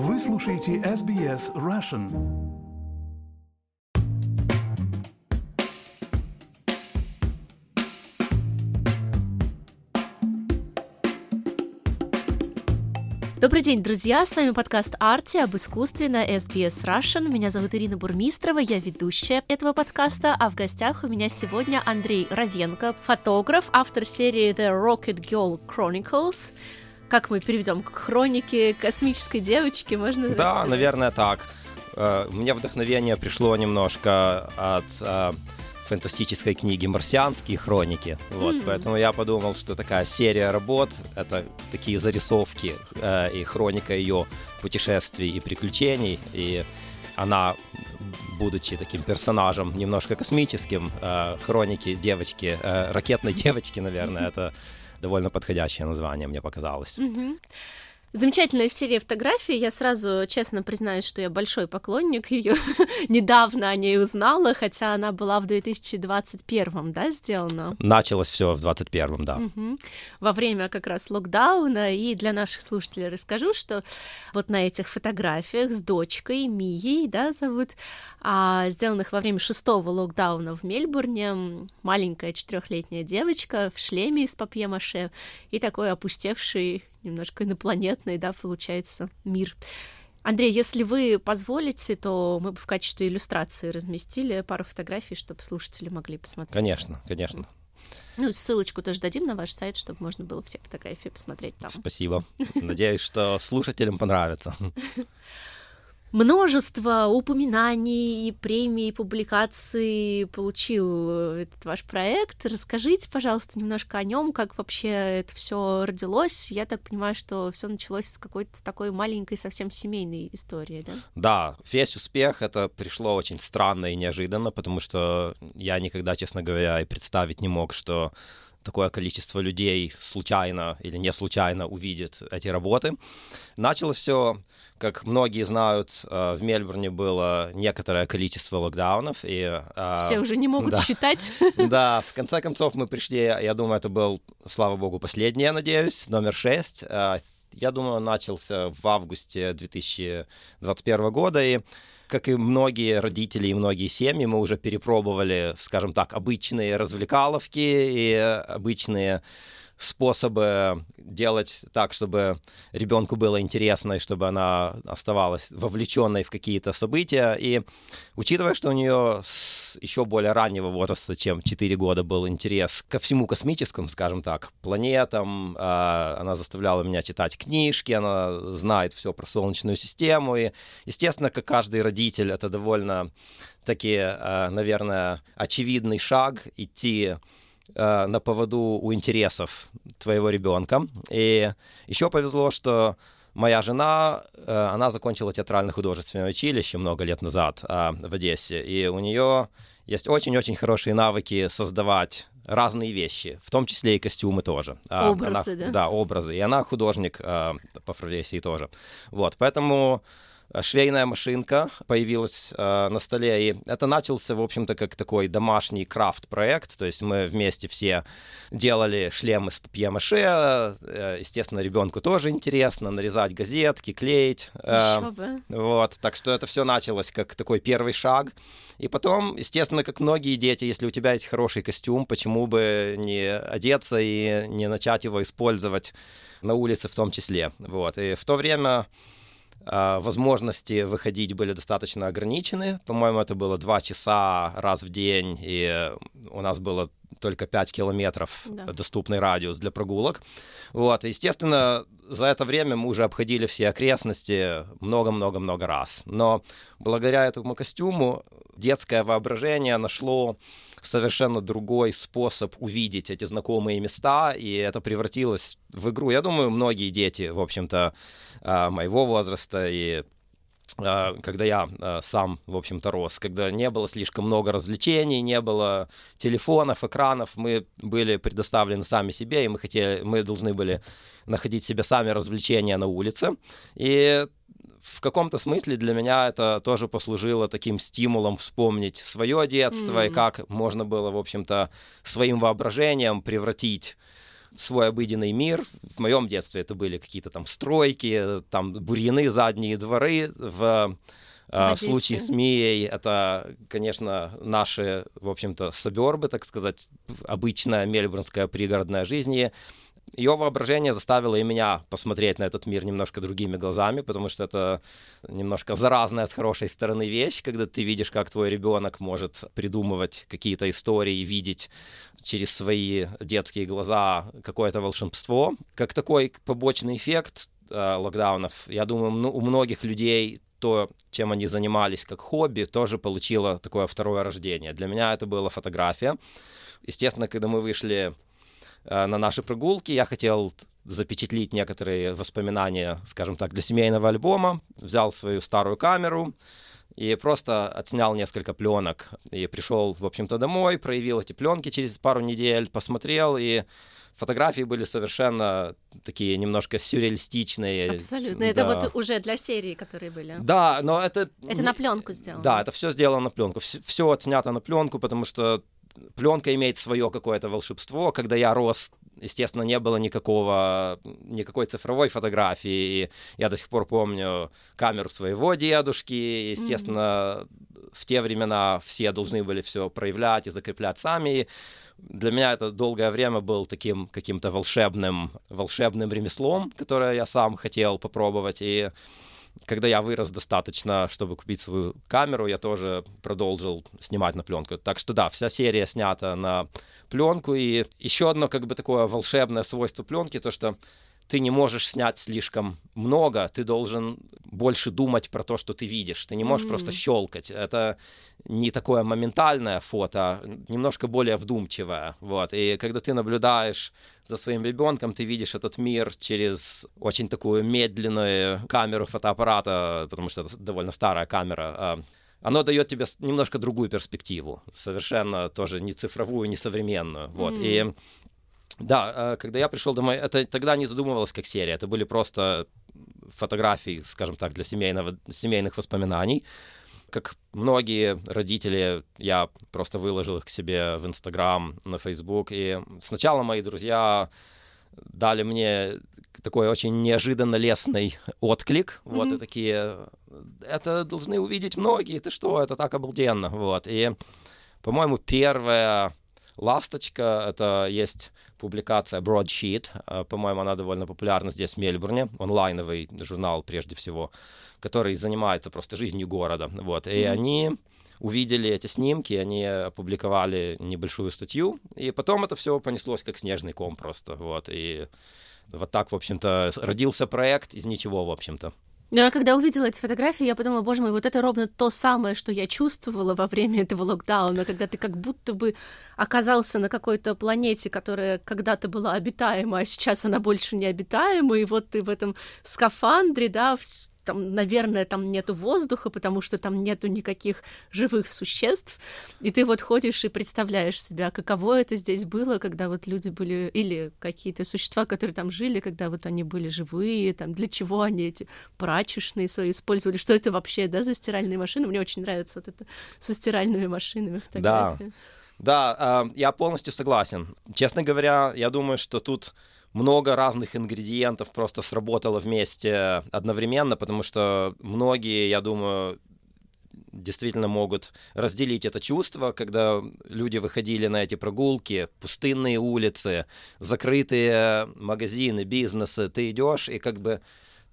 Вы слушаете SBS Russian. Добрый день, друзья! С вами подкаст Арти об искусстве на SBS Russian. Меня зовут Ирина Бурмистрова, я ведущая этого подкаста, а в гостях у меня сегодня Андрей Равенко, фотограф, автор серии The Rocket Girl Chronicles. Как мы переведем? Хроники космической девочки, можно Да, сказать? наверное, так. Э, Мне вдохновение пришло немножко от э, фантастической книги «Марсианские хроники». Вот, М. Поэтому я подумал, что такая серия работ — это такие зарисовки э, и хроника ее путешествий и приключений. И она, будучи таким персонажем немножко космическим, э, хроники девочки, э, ракетной девочки, наверное, это довольно подходящее название, мне показалось. Мгм. Замечательная серия фотографий. Я сразу честно признаюсь, что я большой поклонник ее. Недавно о ней узнала, хотя она была в 2021, да, сделана? Началось все в 21-м, да. Мгм. Во время как раз локдауна. И для наших слушателей расскажу, что вот на этих фотографиях с дочкой Мией, да, зовут, а, сделанных во время шестого локдауна в Мельбурне, маленькая четырехлетняя девочка в шлеме из папье-маше и такой опустевший, немножко инопланетный, да, получается, мир. Андрей, если вы позволите, то мы бы в качестве иллюстрации разместили пару фотографий, чтобы слушатели могли посмотреть. Конечно, конечно. Ну, ссылочку тоже дадим на ваш сайт, чтобы можно было все фотографии посмотреть там. Спасибо. Надеюсь, что слушателям понравится. Множество упоминаний, премий, публикаций получил этот ваш проект. Расскажите, пожалуйста, немножко о нем, как вообще это все родилось. Я так понимаю, что все началось с какой-то такой маленькой, совсем семейной истории, да? Да, весь успех это пришло очень странно и неожиданно, потому что я никогда, честно говоря, и представить не мог, что такое количество людей случайно или не случайно увидит эти работы. Началось все, как многие знают, э, в Мельбурне было некоторое количество локдаунов. И, э, Все уже не могут да. считать. Да, в конце концов мы пришли, я думаю, это был, слава богу, последний, я надеюсь, номер шесть. Э, Я думаю, начался в августе 2021 года, и как и многие родители и многие семьи, мы уже перепробовали, скажем так, обычные развлекаловки и обычные способы делать так, чтобы ребенку было интересно и чтобы она оставалась вовлеченной в какие-то события. И учитывая, что у нее с еще более раннего возраста, чем 4 года, был интерес ко всему космическому, скажем так, планетам, а, она заставляла меня читать книжки, она знает все про Солнечную систему. И, естественно, как каждый родитель, это довольно таки, а, наверное, очевидный шаг идти э, на поводу у интересов твоего ребенка. И еще повезло, что моя жена, э, она закончила театрально-художественное училище много лет назад э, в Одессе, и у нее есть очень-очень хорошие навыки создавать разные вещи, в том числе и костюмы тоже. А, Образы, она- да? Да, образы. И она художник э, по профессии тоже. Вот, поэтому швейная машинка появилась э, на столе, и это начался, в общем-то, как такой домашний крафт-проект, то есть мы вместе все делали шлемы с папье-маше, э, естественно, ребенку тоже интересно, нарезать газетки, клеить. э, Еще бы. вот, так что это все началось как такой первый шаг. И потом, естественно, как многие дети, если у тебя есть хороший костюм, почему бы не одеться и не начать его использовать на улице в том числе. Вот. И в то время возможности выходить были достаточно ограничены. По-моему, это было два часа раз в день, и у нас было только 5 километров Да. доступный радиус для прогулок. Вот, и, естественно, за это время мы уже обходили все окрестности много-много-много раз. Но благодаря этому костюму детское воображение нашло совершенно другой способ увидеть эти знакомые места, и это превратилось в игру. Я думаю, многие дети, в общем-то, а, моего возраста и а, когда я а, сам, в общем-то, рос, когда не было слишком много развлечений, не было телефонов, экранов, мы были предоставлены сами себе, и мы хотели, мы должны были находить себе сами развлечения на улице. И в каком-то смысле для меня это тоже послужило таким стимулом вспомнить свое детство и М. как можно было, в общем-то, своим воображением превратить свой обыденный мир. В моем детстве это были какие-то там стройки, там бурьяны, задние дворы. В в случае с Мией это, конечно, наши, в общем-то, собербы, так сказать, обычная мельбурнская пригородная жизнь. Ее воображение заставило и меня посмотреть на этот мир немножко другими глазами, потому что это немножко заразная с хорошей стороны вещь, когда ты видишь, как твой ребенок может придумывать какие-то истории, видеть через свои детские глаза какое-то волшебство. Как такой побочный эффект э, локдаунов, я думаю, у многих людей то, чем они занимались как хобби, тоже получило такое второе рождение. Для меня это была фотография. Естественно, когда мы вышли Э, на наши прогулки. Я хотел запечатлить некоторые воспоминания, скажем так, для семейного альбома. Взял свою старую камеру и просто отснял несколько пленок. И пришел, в общем-то, домой, проявил эти пленки через пару недель, посмотрел, и фотографии были совершенно такие немножко сюрреалистичные. Абсолютно. Да. Это вот уже для серии, которые были. Да, но это... Это на пленку сделано. Да, это все сделано на пленку. Все отснято на пленку, потому что пленка имеет свое какое-то волшебство. Когда я рос, естественно, не было никакого, никакой цифровой фотографии. И я до сих пор помню камеру своего дедушки. Естественно, mm-hmm. в те времена все должны были все проявлять и закреплять сами. И для меня это долгое время был таким каким-то волшебным, волшебным ремеслом, которое я сам хотел попробовать. И когда я вырос достаточно, чтобы купить свою камеру, я тоже продолжил снимать на пленку. Так что да, вся серия снята на пленку. И еще одно как бы такое волшебное свойство пленки, то что ты не можешь снять слишком много, ты должен больше думать про то, что ты видишь. Ты не можешь mm-hmm. просто щелкать. Это не такое моментальное фото, а немножко более вдумчивое. Вот. И когда ты наблюдаешь за своим ребенком, ты видишь этот мир через очень такую медленную камеру фотоаппарата, потому что это довольно старая камера. А, оно дает тебе немножко другую перспективу, совершенно тоже не цифровую, не современную. Вот. Mm-hmm. И да, э, когда я пришел домой, это тогда не задумывалось как серия, это были просто фотографии, скажем так, для семейного, семейных воспоминаний. Как многие родители, я просто выложил их к себе в Инстаграм, на Фейсбук. И сначала мои друзья дали мне такой очень неожиданно лестный отклик. Mm-hmm. Вот, и такие, это должны увидеть многие, ты что, это так обалденно. Вот, и, по-моему, первая ласточка, это есть публикация Broadsheet, э, по-моему, она довольно популярна здесь, в Мельбурне, онлайновый журнал прежде всего, который занимается просто жизнью города, вот, и mm-hmm. они увидели эти снимки, они опубликовали небольшую статью, и потом это все понеслось как снежный ком просто, вот, и вот так, в общем-то, родился проект из ничего, в общем-то. Ну, я когда увидела эти фотографии, я подумала, боже мой, вот это ровно то самое, что я чувствовала во время этого локдауна, когда ты как будто бы оказался на какой-то планете, которая когда-то была обитаема, а сейчас она больше не обитаема, и вот ты в этом скафандре, да, там, наверное, там нету воздуха, потому что там нету никаких живых существ, и ты вот ходишь и представляешь себя, каково это здесь было, когда вот люди были, или какие-то существа, которые там жили, когда вот они были живые, там, для чего они эти прачечные свои использовали, что это вообще, да, за стиральные машины, мне очень нравится вот это со стиральными машинами фотография. Да. Да, э, я полностью согласен. Честно говоря, я думаю, что тут много разных ингредиентов просто сработало вместе одновременно, потому что многие, я думаю, действительно могут разделить это чувство, когда люди выходили на эти прогулки, пустынные улицы, закрытые магазины, бизнесы, ты идешь и как бы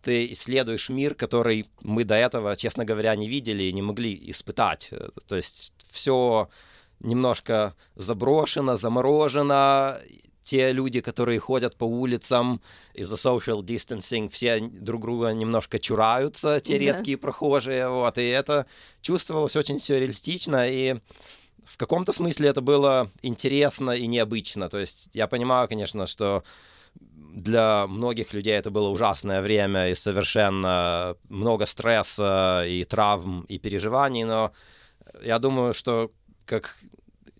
ты исследуешь мир, который мы до этого, честно говоря, не видели и не могли испытать. То есть все немножко заброшено, заморожено, те люди, которые ходят по улицам из-за social distancing, все друг друга немножко чураются, те да. редкие прохожие, вот, и это чувствовалось очень сюрреалистично, и в каком-то смысле это было интересно и необычно, то есть я понимаю, конечно, что для многих людей это было ужасное время и совершенно много стресса и травм и переживаний, но я думаю, что как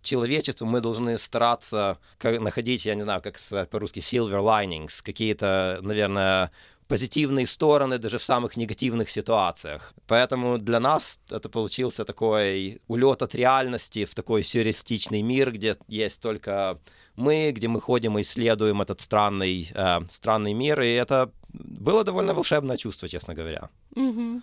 человечеству мы должны стараться находить, я не знаю, как по-русски, silver linings, какие-то, наверное, позитивные стороны даже в самых негативных ситуациях. Поэтому для нас это получился такой улет от реальности в такой сюрреалистичный мир, где есть только мы, где мы ходим и исследуем этот странный, э, странный мир, и это было довольно волшебное чувство, честно говоря. Угу.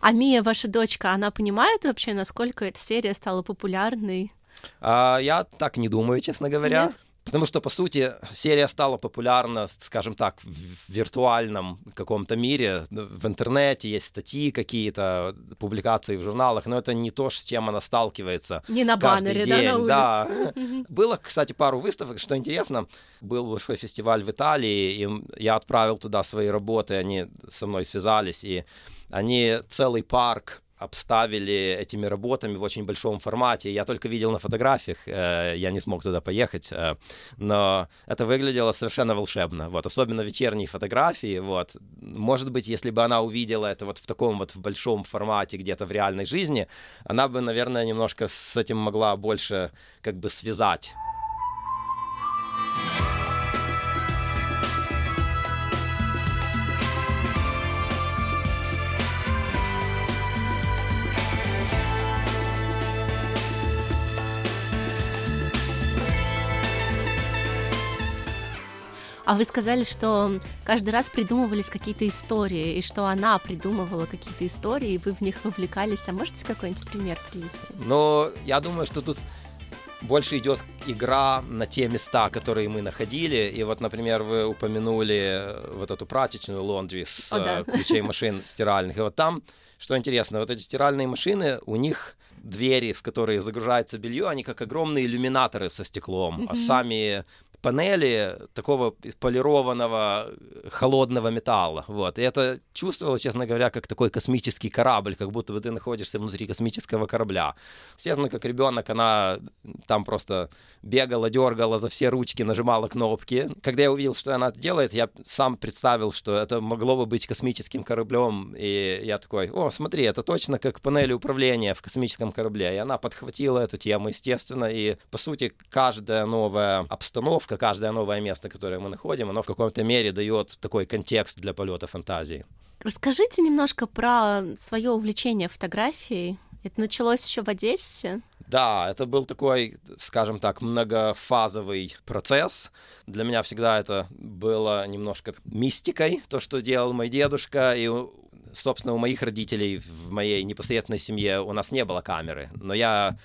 А Мия, ваша дочка, она понимает вообще, насколько эта серия стала популярной? А, я так не думаю, честно говоря. Нет? Потому что, по сути, серия стала популярна, скажем так, в виртуальном каком-то мире. В интернете есть статьи какие-то, публикации в журналах, но это не то, с чем она сталкивается. Не на баннере, день. да, на. Да. Было, кстати, пару выставок, что интересно. Был большой фестиваль в Италии, и я отправил туда свои работы, они со мной связались, и они целый парк обставили этими работами в очень большом формате. Я только видел на фотографиях, э, я не смог туда поехать, э, но это выглядело совершенно волшебно. Вот, особенно вечерние фотографии. Вот. Может быть, если бы она увидела это вот в таком вот в большом формате где-то в реальной жизни, она бы, наверное, немножко с этим могла больше как бы связать. А вы сказали, что каждый раз придумывались какие-то истории, и что она придумывала какие-то истории, и вы в них вовлекались. А можете какой-нибудь пример привести? Ну, я думаю, что тут больше идет игра на те места, которые мы находили. И вот, например, вы упомянули э, вот эту прачечную лондри с О, да. Э, ключей машин стиральных. И вот там, что интересно, вот эти стиральные машины, у них двери, в которые загружается белье, они как огромные иллюминаторы со стеклом, mm-hmm. а сами панели такого полированного холодного металла. Вот. И это чувствовалось, честно говоря, как такой космический корабль, как будто бы ты находишься внутри космического корабля. Естественно, как ребенок, она там просто бегала, дергала за все ручки, нажимала кнопки. Когда я увидел, что она это делает, я сам представил, что это могло бы быть космическим кораблем. И я такой, о, смотри, это точно как панели управления в космическом корабле. И она подхватила эту тему, естественно. И, по сути, каждая новая обстановка обстановка, каждое новое место, которое мы находим, оно в каком-то мере дает такой контекст для полета фантазии. Расскажите немножко про свое увлечение фотографией. Это началось еще в Одессе? Да, это был такой, скажем так, многофазовый процесс. Для меня всегда это было немножко мистикой, то, что делал мой дедушка, и собственно, у моих родителей в моей непосредственной семье у нас не было камеры, но я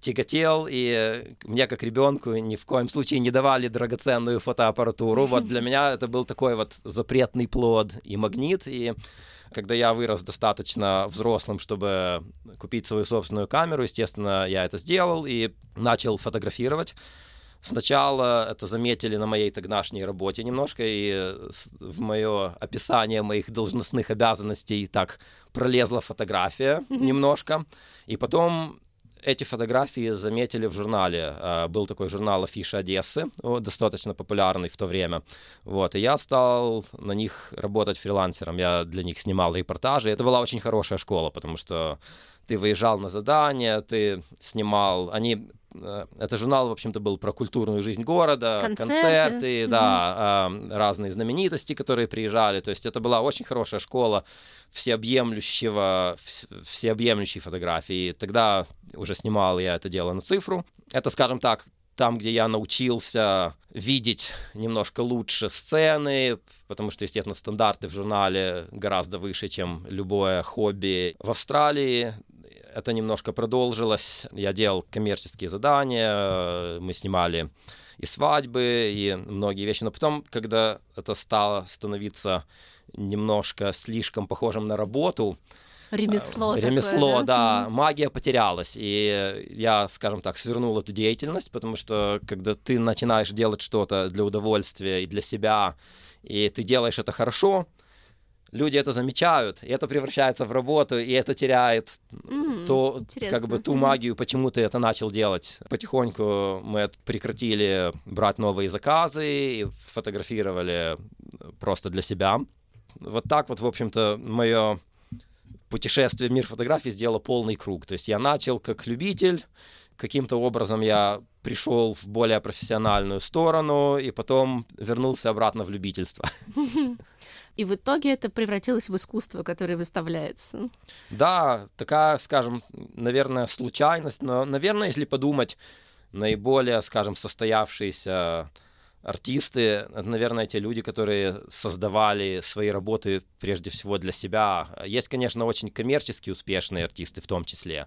тяготел, и мне как ребенку ни в коем случае не давали драгоценную фотоаппаратуру. Вот для меня это был такой вот запретный плод и магнит, и когда я вырос достаточно взрослым, чтобы купить свою собственную камеру, естественно, я это сделал и начал фотографировать. Сначала это заметили на моей тогдашней работе немножко, и в мое описание моих должностных обязанностей так пролезла фотография немножко. И потом эти фотографии заметили в журнале. А, был такой журнал «Афиша Одессы», достаточно популярный в то время. Вот, и я стал на них работать фрилансером. Я для них снимал репортажи. Это была очень хорошая школа, потому что ты выезжал на задание, ты снимал... Они Э, это журнал, в общем-то, был про культурную жизнь города, концерты, концерты mm-hmm. да, разные знаменитости, которые приезжали. То есть это была очень хорошая школа всеобъемлющего, всеобъемлющей фотографии. Тогда уже снимал я это дело на цифру. Это, скажем так, там, где я научился видеть немножко лучше сцены, потому что, естественно, стандарты в журнале гораздо выше, чем любое хобби. В Австралии это немножко продолжилось. Я делал коммерческие задания, мы снимали и свадьбы, и многие вещи. Но потом, когда это стало становиться немножко слишком похожим на работу, Ремесло. Ремесло, такое, да? да. Магия потерялась. И я, скажем так, свернул эту деятельность, потому что когда ты начинаешь делать что-то для удовольствия и для себя, и ты делаешь это хорошо, люди это замечают, и это превращается в работу, и это теряет mm, то, интересно. как бы ту магию, почему ты это начал делать. Потихоньку мы прекратили брать новые заказы и фотографировали просто для себя. Вот так вот, в общем-то, мое путешествие в мир фотографии сделало полный круг. То есть я начал как любитель, каким-то образом я пришел в более профессиональную сторону и потом вернулся обратно в любительство. и в итоге это превратилось в искусство, которое выставляется. Да, такая, скажем, наверное, случайность, но, наверное, если подумать, наиболее, скажем, состоявшиеся артисты, это, наверное, те люди, которые создавали свои работы прежде всего для себя. Есть, конечно, очень коммерчески успешные артисты в том числе,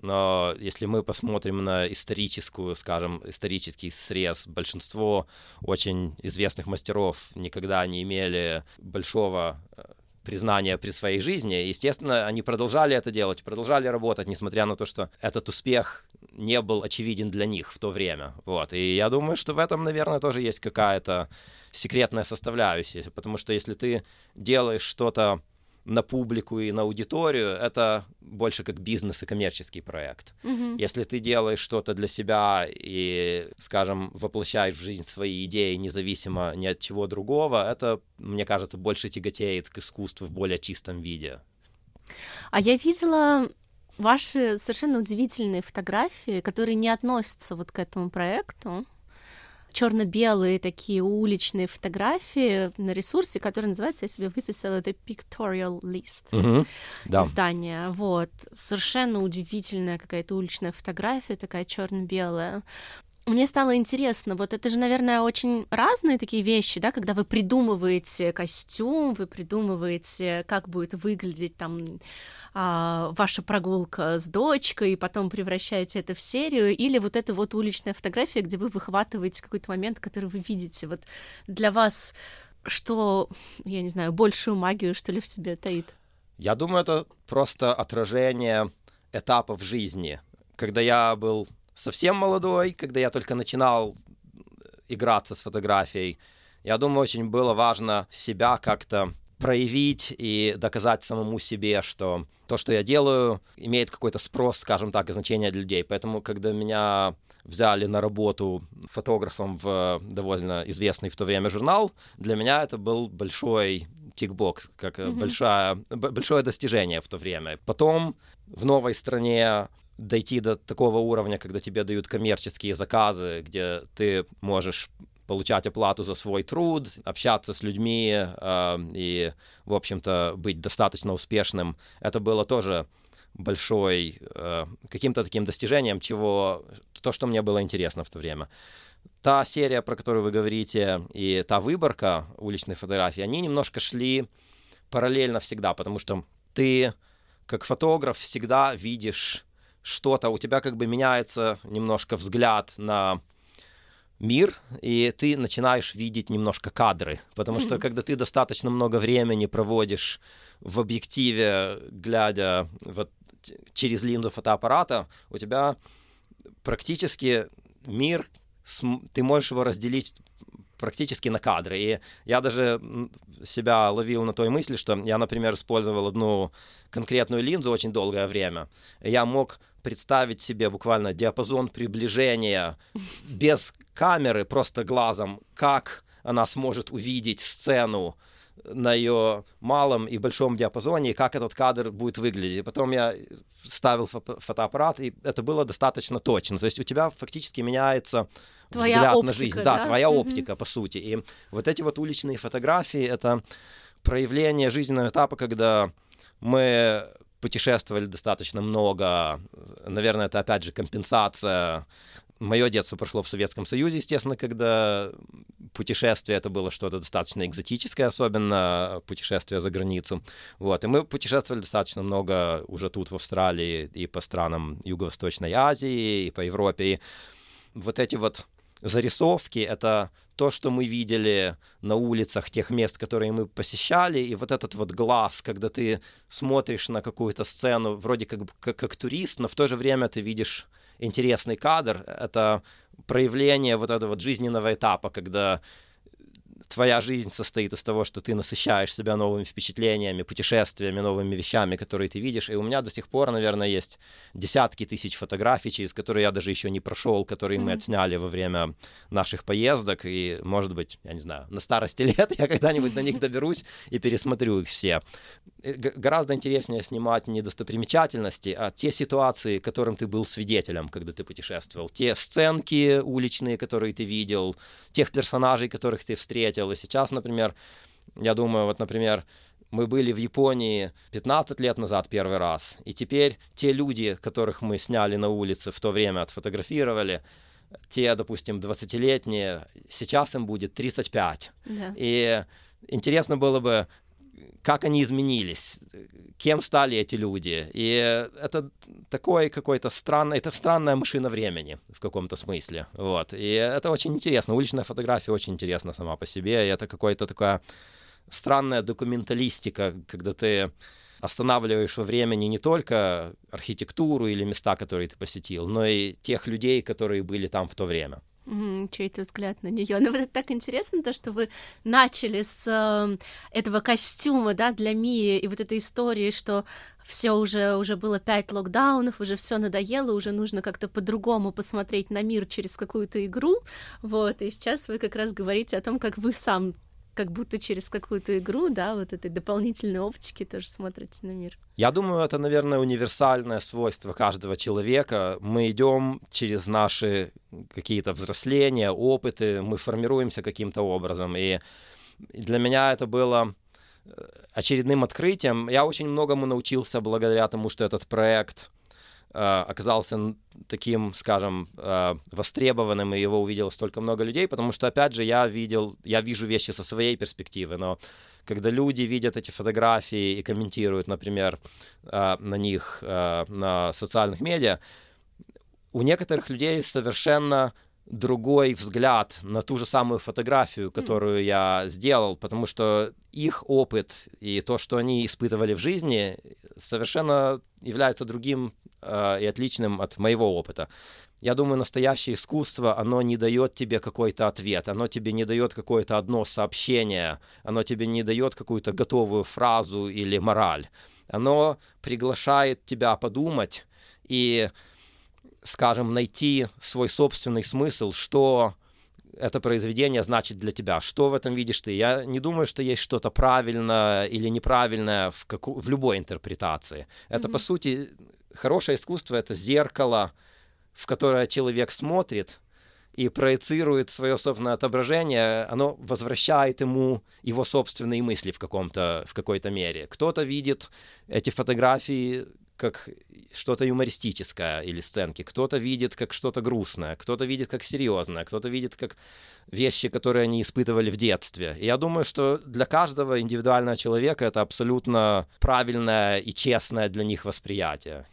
но если мы посмотрим на историческую, скажем, исторический срез, большинство очень известных мастеров никогда не имели большого э, признания при своей жизни. Естественно, они продолжали это делать, продолжали работать, несмотря на то, что этот успех не был очевиден для них в то время. Вот. И я думаю, что в этом, наверное, тоже есть какая-то секретная составляющая, потому что если ты делаешь что-то на публику и на аудиторию, это больше как бизнес и коммерческий проект. Мгм. Если ты делаешь что-то для себя и, скажем, воплощаешь в жизнь свои идеи независимо ни от чего другого, это, мне кажется, больше тяготеет к искусству в более чистом виде. А я видела ваши совершенно удивительные фотографии, которые не относятся вот к этому проекту. Черно-белые такие уличные фотографии на ресурсе, который называется, я себе выписала, это Pictorial List. Мгм. Да. Издание, вот. Совершенно удивительная какая-то уличная фотография, такая черно-белая. Мне стало интересно, вот это же, наверное, очень разные такие вещи, да, когда вы придумываете костюм, вы придумываете, как будет выглядеть там а, ваша прогулка с дочкой, и потом превращаете это в серию, или вот эта вот уличная фотография, где вы выхватываете какой-то момент, который вы видите. Вот для вас что, я не знаю, большую магию, что ли, в себе таит? Я думаю, это просто отражение этапов жизни. Когда я был совсем молодой, когда я только начинал играться с фотографией, я думаю, очень было важно себя как-то проявить и доказать самому себе, что то, что я делаю, имеет какой-то спрос, скажем так, и значение для людей. Поэтому, когда меня взяли на работу фотографом в довольно известный в то время журнал, для меня это был большой тикбокс, как Мгм. большая, большое достижение в то время. Потом в новой стране дойти до такого уровня, когда тебе дают коммерческие заказы, где ты можешь получать оплату за свой труд, общаться с людьми э, и, в общем-то, быть достаточно успешным, это было тоже большой э, каким-то таким достижением, чего то, что мне было интересно в то время. Та серия, про которую вы говорите, и та выборка уличных фотографий, они немножко шли параллельно всегда, потому что ты, как фотограф, всегда видишь что-то, у тебя как бы меняется немножко взгляд на мир, и ты начинаешь видеть немножко кадры, потому что когда ты достаточно много времени проводишь в объективе, глядя вот через линзу фотоаппарата, у тебя практически мир, ты можешь его разделить практически на кадры. И я даже себя ловил на той мысли, что я, например, использовал одну конкретную линзу очень долгое время. И Я мог представить себе буквально диапазон приближения без камеры, просто глазом, как она сможет увидеть сцену на ее малом и большом диапазоне, и как этот кадр будет выглядеть. Потом я ставил фо- фотоаппарат, и это было достаточно точно. То есть у тебя фактически меняется Твоя взгляд на оптика, жизнь. Да, да? твоя Мгм. оптика, по сути. И вот эти вот уличные фотографии — это проявление жизненного этапа, когда мы путешествовали достаточно много. Наверное, это, опять же, компенсация. Мое детство прошло в Советском Союзе, естественно, когда путешествие это было что-то достаточно экзотическое, особенно путешествие за границу. Вот. И мы путешествовали достаточно много уже тут, в Австралии, и по странам Юго-Восточной Азии, и по Европе. И вот эти вот зарисовки — это то, что мы видели на улицах тех мест, которые мы посещали, и вот этот вот глаз, когда ты смотришь на какую-то сцену, вроде как, как, как турист, но в то же время ты видишь интересный кадр, это проявление вот этого вот жизненного этапа, когда твоя жизнь состоит из того, что ты насыщаешь себя новыми впечатлениями, путешествиями, новыми вещами, которые ты видишь. И у меня до сих пор, наверное, есть десятки тысяч фотографий, через которые я даже еще не прошел, которые мы Мгм. отсняли во время наших поездок. И, может быть, я не знаю, на старости лет я когда-нибудь на них доберусь и пересмотрю их все. Э, г- Гораздо интереснее снимать не достопримечательности, а те ситуации, которым ты был свидетелем, когда ты путешествовал. Те сценки уличные, которые ты видел, тех персонажей, которых ты встретил. И сейчас, например, Я думаю, вот, например, мы были в Японии 15 лет назад первый раз, и теперь те люди, которых мы сняли на улице в то время, отфотографировали, те, допустим, 20-летние, сейчас им будет 35. Да. И интересно было бы, как они изменились, кем стали эти люди. И это такой какой-то странный, это странная машина времени в каком-то смысле. Вот. И это очень интересно. Уличная фотография очень интересна сама по себе. И это какой-то такая странная документалистика, когда ты останавливаешь во времени не только архитектуру или места, которые ты посетил, но и тех людей, которые были там в то время. Чей-то взгляд на нее. Но вот это так интересно, то, что вы начали с э, этого костюма, да, для Мии, и вот этой истории, что все уже, уже было пять локдаунов, уже все надоело, уже нужно как-то по-другому посмотреть на мир через какую-то игру, вот, и сейчас вы как раз говорите о том, как вы сам как будто через какую-то игру, да, вот этой дополнительной оптики тоже смотрите на мир. Я думаю, это, наверное, универсальное свойство каждого человека. Мы идем через наши какие-то взросления, опыты, мы формируемся каким-то образом. И для меня это было э, очередным открытием. Я очень многому научился благодаря тому, что этот проект оказался таким, скажем, э, востребованным, и его увидело столько много людей, потому что, опять же, я видел, я вижу вещи со своей перспективы, но когда люди видят эти фотографии и комментируют, например, э, на них на социальных медиа, у некоторых людей совершенно другой взгляд на ту же самую фотографию, которую mm. я сделал, потому что их опыт и то, что они испытывали в жизни, совершенно является другим э, и отличным от моего опыта. Я думаю, настоящее искусство, оно не дает тебе какой-то ответ, оно тебе не дает какое-то одно сообщение, оно тебе не дает какую-то готовую фразу или мораль. Оно приглашает тебя подумать и скажем, найти свой собственный смысл, что это произведение значит для тебя, что в этом видишь ты. Я не думаю, что есть что-то правильное или неправильное в, каку- в любой интерпретации. Это, mm-hmm. по сути, хорошее искусство — это зеркало, в которое человек смотрит и проецирует свое собственное отображение, оно возвращает ему его собственные мысли в, каком-то, в какой-то мере. Кто-то видит эти фотографии как что-то юмористическое или сценки, кто-то видит как что-то грустное, кто-то видит как серьезное, кто-то видит как вещи, которые они испытывали в детстве. И я думаю, что для каждого индивидуального человека это абсолютно правильное и честное для них восприятие.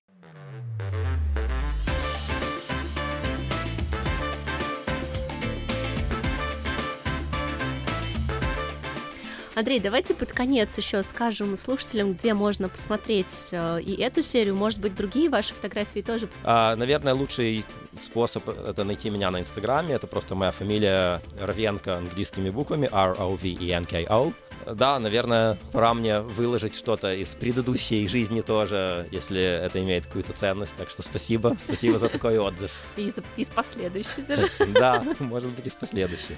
Андрей, давайте под конец еще скажем слушателям, где можно посмотреть э, и эту серию, может быть, другие ваши фотографии тоже. А, наверное, лучший способ это найти меня на Инстаграме. Это просто моя фамилия Ровенко английскими буквами R-O-V-E-N-K-O. Да, наверное, пора мне выложить что-то из предыдущей жизни тоже, если это имеет какую-то ценность. Так что спасибо, спасибо за такой отзыв. И из последующей даже. Да, может быть, из последующей.